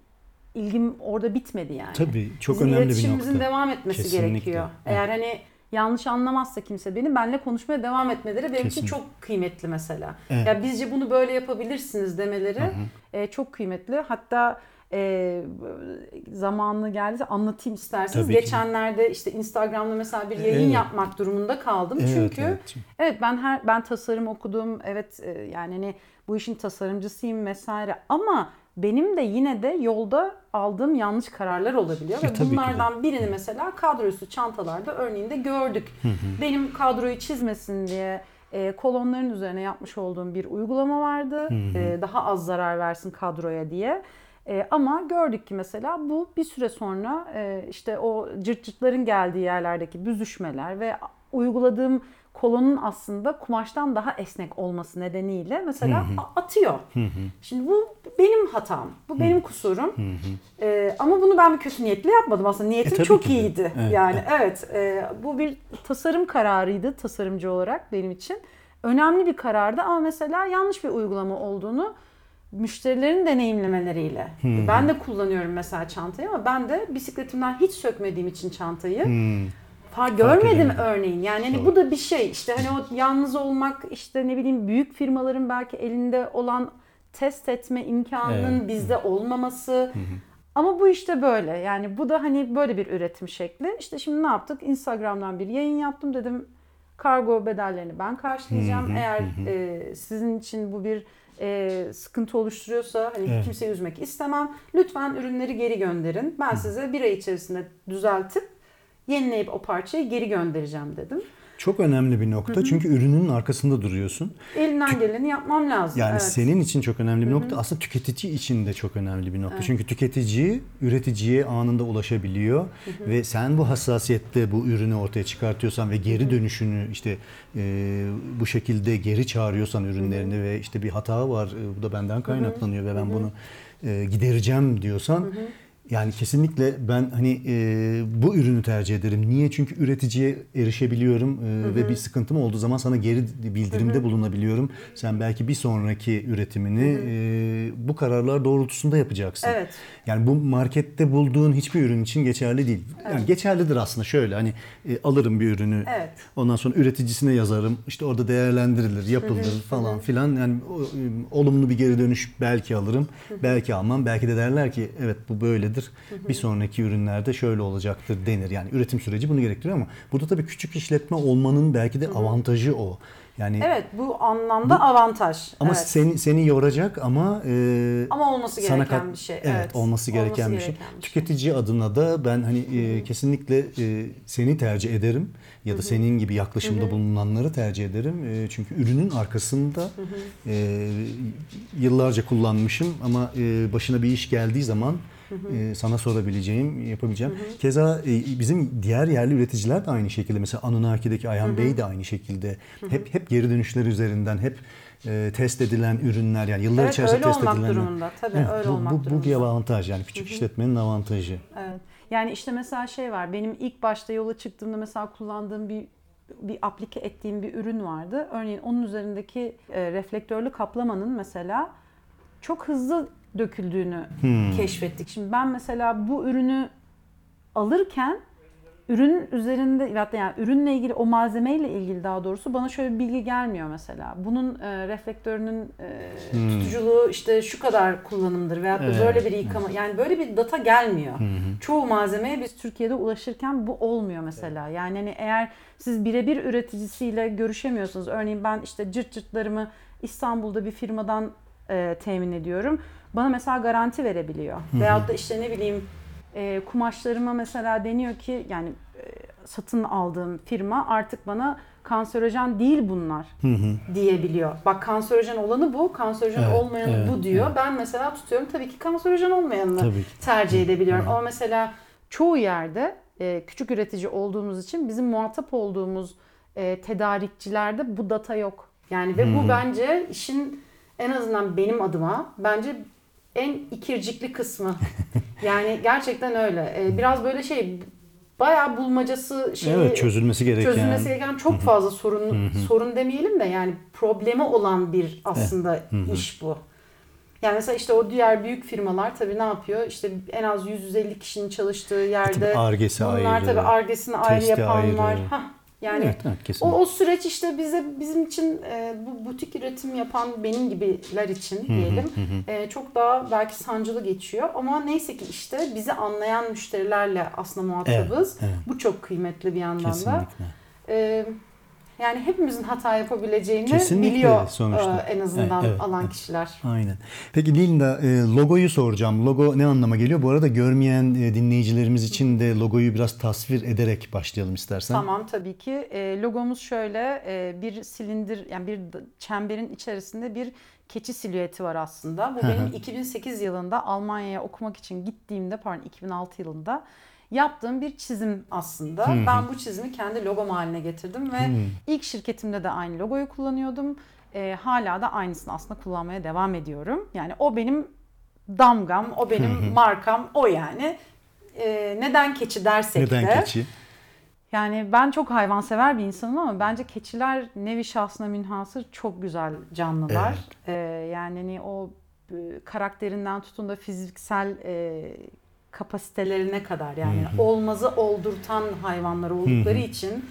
ilgim orada bitmedi yani. Tabii çok Bizim önemli bir iletişimimizin nokta. devam etmesi Kesinlikle. gerekiyor. Evet. Eğer hani yanlış anlamazsa kimse beni benle konuşmaya devam etmeleri benim için çok kıymetli mesela. Evet. Ya bizce bunu böyle yapabilirsiniz demeleri e, çok kıymetli. Hatta e, zamanı geldi anlatayım isterseniz. Tabii ki. Geçenlerde işte Instagram'da mesela bir yayın Evet. yapmak durumunda kaldım. Evet, Çünkü evet. Evet ben her ben tasarım okudum. Evet e, yani hani bu işin tasarımcısıyım vesaire ama benim de yine de yolda aldığım yanlış kararlar olabiliyor E, ve ki bunlardan birini mesela kadroüstü çantalarda örneğinde gördük. Benim kadroyu çizmesin diye e, kolonların üzerine yapmış olduğum bir uygulama vardı. E, daha az zarar versin kadroya diye. E, ama gördük ki mesela bu bir süre sonra e, işte o cırt cırtların geldiği yerlerdeki büzüşmeler ve uyguladığım kolonun aslında kumaştan daha esnek olması nedeniyle mesela a- atıyor. Şimdi bu benim hatam. Bu benim kusurum. E, ama bunu ben bir kötü niyetle yapmadım aslında. Niyetim E, çok ki iyiydi. Evet, yani evet e, bu bir tasarım kararıydı tasarımcı olarak benim için. Önemli bir karardı ama mesela yanlış bir uygulama olduğunu müşterilerin deneyimlemeleriyle. Ben de kullanıyorum mesela çantayı ama ben de bisikletimden hiç sökmediğim için çantayı Hmm. Far görmedim edemedim. örneğin. Yani hani Doğru. bu da bir şey. İşte hani o yalnız olmak, işte ne bileyim büyük firmaların belki elinde olan test etme imkanının Evet. bizde olmaması. Ama bu işte böyle. Yani bu da hani böyle bir üretim şekli. İşte şimdi ne yaptık? Instagram'dan bir yayın yaptım. Dedim kargo bedellerini ben karşılayacağım. Eğer e, sizin için bu bir e, sıkıntı oluşturuyorsa hani Evet. kimseyi üzmek istemem. Lütfen ürünleri geri gönderin. Ben size bir ay içerisinde düzeltip yenileyip o parçayı geri göndereceğim dedim. Çok önemli bir nokta çünkü ürünün arkasında duruyorsun. Elimden geleni yapmam lazım. Yani evet. senin için çok önemli bir nokta. Aslında tüketici için de çok önemli bir nokta. Çünkü tüketici üreticiye anında ulaşabiliyor ve sen bu hassasiyette bu ürünü ortaya çıkartıyorsan ve geri dönüşünü işte e, bu şekilde geri çağırıyorsan ürünlerini ve işte bir hata var e, bu da benden kaynaklanıyor ve ben bunu e, gidereceğim diyorsan yani kesinlikle ben hani e, bu ürünü tercih ederim. Niye? Çünkü üreticiye erişebiliyorum e, ve bir sıkıntım olduğu zaman sana geri bildirimde bulunabiliyorum. Sen belki bir sonraki üretimini e, bu kararlar doğrultusunda yapacaksın. Evet. Yani bu markette bulduğun hiçbir ürün için geçerli değil. Yani geçerlidir aslında şöyle hani e, alırım bir ürünü. Evet. Ondan sonra üreticisine yazarım. İşte orada değerlendirilir, yapılır falan filan. Yani o, e, olumlu bir geri dönüş belki alırım, belki almam. Belki de derler ki evet bu böyledir. Bir sonraki ürünlerde şöyle olacaktır denir. Yani üretim süreci bunu gerektiriyor ama burada tabii küçük işletme olmanın belki de avantajı o. Yani Evet bu anlamda avantaj. ama evet. seni seni yoracak ama e, Ama olması gereken kat- bir şey. Evet, Evet, olması gereken bir şey. Tüketici adına da ben hani e, kesinlikle e, seni tercih ederim ya da senin gibi yaklaşımda bulunanları tercih ederim. E, çünkü ürünün arkasında e, yıllarca kullanmışım ama e, başına bir iş geldiği zaman e, sana sorabileceğim, yapabileceğim. Keza e, bizim diğer yerli üreticiler de aynı şekilde. Mesela Anunnaki'deki Ayhan Bey de aynı şekilde. Hep hep geri dönüşler üzerinden, hep e, test edilen ürünler yani yıllar Evet, içerisinde öyle test olmak edilen. durumunda. Tabii, Evet, öyle bu, olmak bu, bu bir durumunda. avantaj yani küçük işletmenin avantajı. Evet. Yani işte mesela şey var. Benim ilk başta yola çıktığımda mesela kullandığım bir bir aplike ettiğim bir ürün vardı. Örneğin onun üzerindeki e, reflektörlü kaplamanın mesela çok hızlı döküldüğünü keşfettik. Şimdi ben mesela bu ürünü alırken ürün üzerinde hatta yani ürünle ilgili o malzemeyle ilgili daha doğrusu bana şöyle bir bilgi gelmiyor mesela. Bunun e, reflektörünün e, tutuculuğu işte şu kadar kullanımdır veyahut da Evet, böyle bir yıkama yani böyle bir data gelmiyor. Çoğu malzemeye biz Türkiye'de ulaşırken bu olmuyor mesela. Yani hani eğer siz birebir üreticisiyle görüşemiyorsunuz. Örneğin ben işte cırt cırtlarımı İstanbul'da bir firmadan e, temin ediyorum. Bana mesela garanti verebiliyor. Veyahut da işte ne bileyim e, kumaşlarıma mesela deniyor ki yani e, satın aldığım firma artık bana kanserojen değil bunlar diyebiliyor. Bak kanserojen olanı bu, kanserojen Evet, olmayanı evet, bu diyor. Ben mesela tutuyorum tabii ki kanserojen olmayanını Tabii ki. tercih edebiliyorum. Ama mesela çoğu yerde e, küçük üretici olduğumuz için bizim muhatap olduğumuz e, tedarikçilerde bu data yok. Yani ve bu bence işin en azından benim adıma bence en ikircikli kısmı. *laughs* yani gerçekten öyle. E, biraz böyle şey bayağı bulmacası şeyi Evet çözülmesi gereken. çözülmesi gereken çok fazla sorun sorun demeyelim de yani problemi olan bir aslında iş bu. Yani mesela işte o diğer büyük firmalar tabii ne yapıyor? İşte en az 150 kişinin çalıştığı yerde Tabii bunlar ayrı, tabii argesini ayrı yapan ayrı. var. Hah, yani Evet, evet, kesinlikle. o, o süreç işte bize bizim için e, bu butik üretim yapan benim gibiler için diyelim e, çok daha belki sancılı geçiyor ama neyse ki işte bizi anlayan müşterilerle aslında muhatabız. Evet, evet. Bu çok kıymetli bir yandan da. Kesinlikle. E, yani hepimizin hata yapabileceğini Kesinlikle biliyor sonuçta. e, en azından Evet, evet, alan evet. kişiler. Aynen. Peki Linda e, logoyu soracağım. Logo ne anlama geliyor? Bu arada görmeyen e, dinleyicilerimiz için de logoyu biraz tasvir ederek başlayalım istersen. Tamam tabii ki. Logomuz şöyle bir silindir yani bir çemberin içerisinde bir keçi silüeti var aslında. Bu benim 2008 yılında Almanya'ya okumak için gittiğimde pardon 2006 yılında yaptığım bir çizim aslında. Ben bu çizimi kendi logom haline getirdim ve ilk şirketimde de aynı logoyu kullanıyordum. E, hala da aynısını aslında kullanmaya devam ediyorum. Yani o benim damgam, o benim markam, o yani. E, neden keçi dersek Neden de. keçi? Yani ben çok hayvansever bir insanım ama bence keçiler nevi şahsına münhasır çok güzel canlılar. Ee, yani hani o e, karakterinden tutun da fiziksel e, kapasitelerine kadar yani olmazı oldurtan hayvanlar oldukları için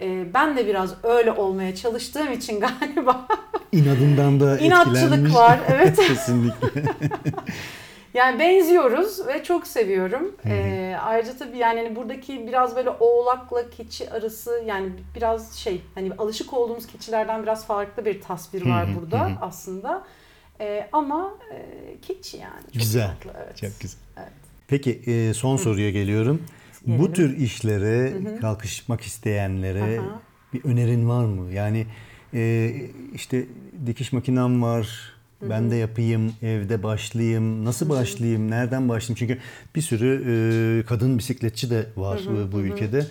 e, ben de biraz öyle olmaya çalıştığım için *laughs* galiba İnadından da İnatçılık var, *laughs* evet. Kesinlikle. *laughs* Yani benziyoruz ve çok seviyorum. Ee, ayrıca tabii yani hani buradaki biraz böyle oğlakla keçi arası yani biraz şey hani alışık olduğumuz keçilerden biraz farklı bir tasvir var burada aslında. Ee, ama e, keçi yani. Çok Güzel. tatlı, evet. Çok güzel. Evet. Peki e, son soruya geliyorum. Bu Gelelim. tür işlere kalkışmak isteyenlere Aha. bir önerin var mı? Yani e, işte dikiş makinem var. Ben de yapayım, evde başlayayım. Nasıl başlayayım, nereden başlayayım? Çünkü bir sürü e, kadın bisikletçi de var bu, bu ülkede. E,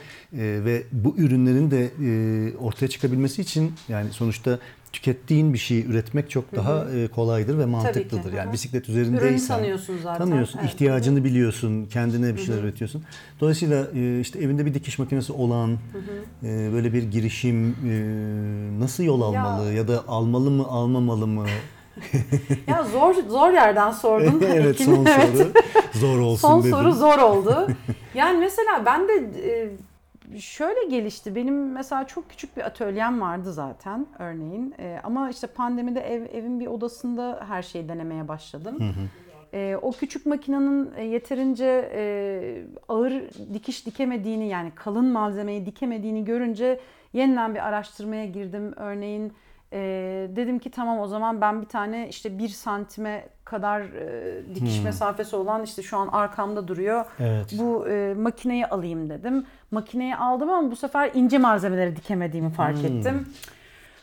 ve bu ürünlerin de e, ortaya çıkabilmesi için yani sonuçta tükettiğin bir şeyi üretmek çok daha e, kolaydır ve mantıklıdır. hı Yani hı. bisiklet Ürünü üzerindeysen tanıyorsun zaten. Tanıyorsun, Evet. ihtiyacını biliyorsun, kendine bir şeyler üretiyorsun. Dolayısıyla e, işte evinde bir dikiş makinesi olan, e, böyle bir girişim nasıl yol almalı ya da almalı mı, almamalı mı? *laughs* Ya zor zor yerden sordun. *laughs* evet son Evet. soru zor olsun Son dedim. soru zor oldu. *laughs* yani mesela ben de e, şöyle gelişti. Benim mesela çok küçük bir atölyem vardı zaten örneğin. E, ama işte pandemide ev, evin bir odasında her şeyi denemeye başladım. E, o küçük makinenin e, yeterince e, ağır dikiş dikemediğini yani kalın malzemeyi dikemediğini görünce yeniden bir araştırmaya girdim. Örneğin e, dedim ki tamam o zaman ben bir tane işte bir santime kadar e, dikiş mesafesi olan işte şu an arkamda duruyor. Evet. Bu e, makineyi alayım dedim. Makineyi aldım ama bu sefer ince malzemeleri dikemediğimi fark ettim.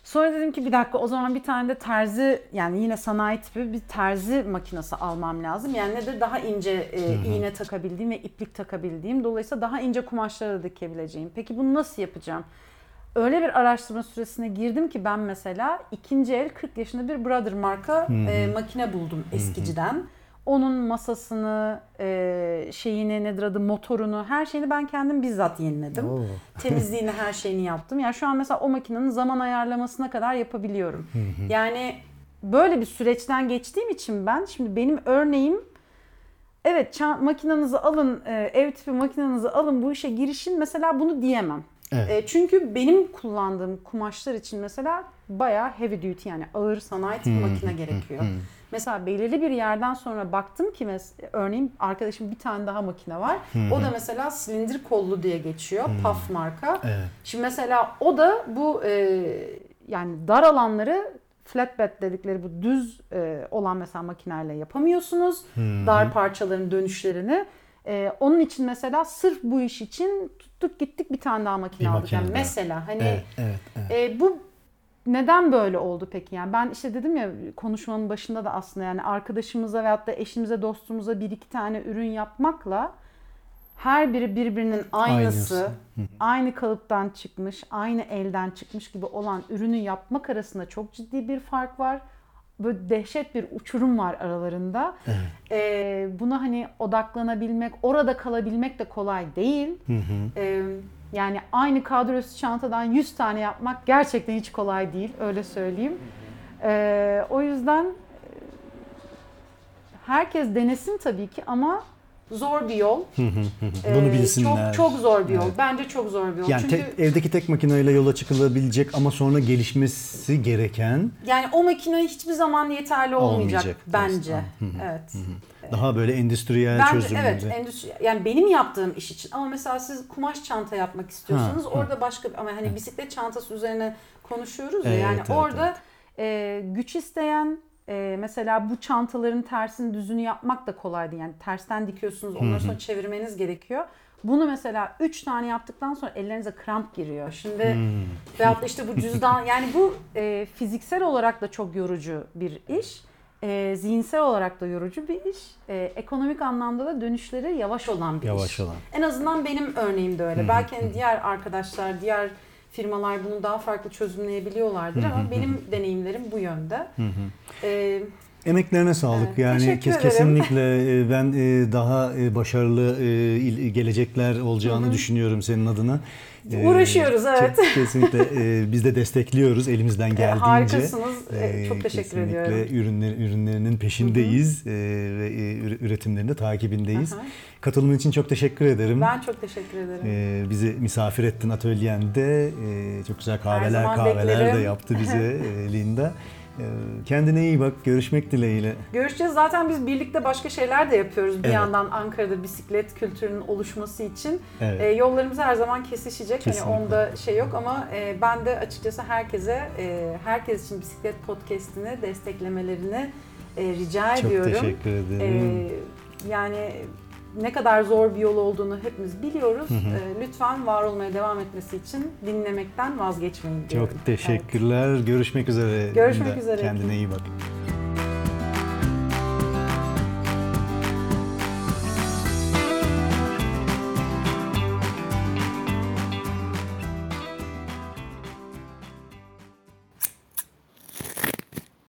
Sonra dedim ki bir dakika o zaman bir tane de terzi yani yine sanayi tipi bir terzi makinesi almam lazım. Yani ne de daha ince e, iğne takabildiğim ve iplik takabildiğim. Dolayısıyla daha ince kumaşları da dikebileceğim. Peki bunu nasıl yapacağım? Öyle bir araştırma süresine girdim ki ben mesela ikinci el 40 yaşında bir Brother marka e, makine buldum eskiciden. Onun masasını, e, şeyini nedir adı motorunu, her şeyini ben kendim bizzat yeniledim. Oo. *laughs* Temizliğini, her şeyini yaptım. Yani şu an mesela o makinenin zaman ayarlamasına kadar yapabiliyorum. Yani böyle bir süreçten geçtiğim için ben şimdi benim örneğim evet makinenizi alın, e, ev tipi makinenizi alın bu işe girişin mesela bunu diyemem. Evet. E, çünkü benim kullandığım kumaşlar için mesela bayağı heavy duty yani ağır sanayi tipi makine gerekiyor. Mesela belirli bir yerden sonra baktım ki mes- örneğin arkadaşım bir tane daha makine var. O da mesela silindir kollu diye geçiyor. PAF marka. Evet. Şimdi mesela o da bu e, yani dar alanları flatbed dedikleri bu düz e, olan mesela makinelerle yapamıyorsunuz. Dar parçaların dönüşlerini. E, onun için mesela sırf bu iş için tuttuk gittik bir tane daha makine Bir aldık. Yani daha. mesela hani Evet, evet, evet. e, bu neden böyle oldu peki? Yani ben işte dedim ya konuşmanın başında da aslında yani arkadaşımıza veyahut da eşimize dostumuza bir iki tane ürün yapmakla her biri birbirinin aynısı, Aynısı. aynı kalıptan çıkmış, aynı elden çıkmış gibi olan ürünü yapmak arasında çok ciddi bir fark var. Böyle dehşet bir uçurum var aralarında. Ee, buna hani odaklanabilmek, orada kalabilmek de kolay değil. Ee, yani aynı kadrosu çantadan 100 tane yapmak gerçekten hiç kolay değil, öyle söyleyeyim. Ee, o yüzden herkes denesin tabii ki ama zor bir yol. Bunu Ee, bilsinler. Çok çok zor bir yol. Evet. Bence çok zor bir yol. Yani Çünkü tek- evdeki tek makineyle yola çıkılabilecek ama sonra gelişmesi gereken yani o makine hiçbir zaman yeterli olmayacak, Olmayacak bence. Evet. daha böyle endüstriyel Ben çözümleri. evet endüstri yani benim yaptığım iş için ama mesela siz kumaş çanta yapmak istiyorsanız Ha, orada başka ama hani bisiklet çantası üzerine konuşuyoruz ya Evet, yani evet, orada e, güç isteyen e, mesela bu çantaların tersini düzünü yapmak da kolay değil. Yani tersten dikiyorsunuz ondan sonra çevirmeniz gerekiyor. Bunu mesela 3 tane yaptıktan sonra ellerinize kramp giriyor. Şimdi veyahut da işte bu cüzdan *laughs* yani bu e, fiziksel olarak da çok yorucu bir iş. E, zihinsel olarak da yorucu bir iş. E, ekonomik anlamda da dönüşleri yavaş olan bir Yavaş iş. olan. En azından benim örneğimde öyle. Belki hani diğer arkadaşlar, diğer firmalar bunu daha farklı çözümleyebiliyorlardır ama benim deneyimlerim bu yönde. Ee, Emeklerine sağlık. Evet, yani kes, kesinlikle e, ben e, daha e, başarılı gelecekler olacağını düşünüyorum senin adına. Uğraşıyoruz, evet. ke- *laughs* Kesinlikle e, biz de destekliyoruz elimizden geldiğince. harikasınız. E, çok teşekkür kesinlikle ediyorum. ürünler, ürünlerinin peşindeyiz e, ve üre- üretimlerinde takibindeyiz. Aha. Katılımın için çok teşekkür ederim. Ben çok teşekkür ederim. Ee, bizi misafir ettin atölyende. Ee, çok güzel kahveler kahveler de beklerim. yaptı bize *laughs* Linda. Ee, kendine iyi bak. Görüşmek dileğiyle. Görüşeceğiz. Zaten biz birlikte başka şeyler de yapıyoruz. Bir Evet. yandan Ankara'da bisiklet kültürünün oluşması için. Evet. E, yollarımız her zaman kesişecek. Kesinlikle. Hani onda şey yok ama e, ben de açıkçası herkese, e, herkes için bisiklet podcast'ini desteklemelerini e, rica çok ediyorum. teşekkür ederim. Ee, yani ne kadar zor bir yol olduğunu hepimiz biliyoruz. Ee, lütfen var olmaya devam etmesi için dinlemekten vazgeçmeyin diyorum. çok teşekkürler. Görüşmek üzere. Görüşmek üzere. Kendine iyi bak.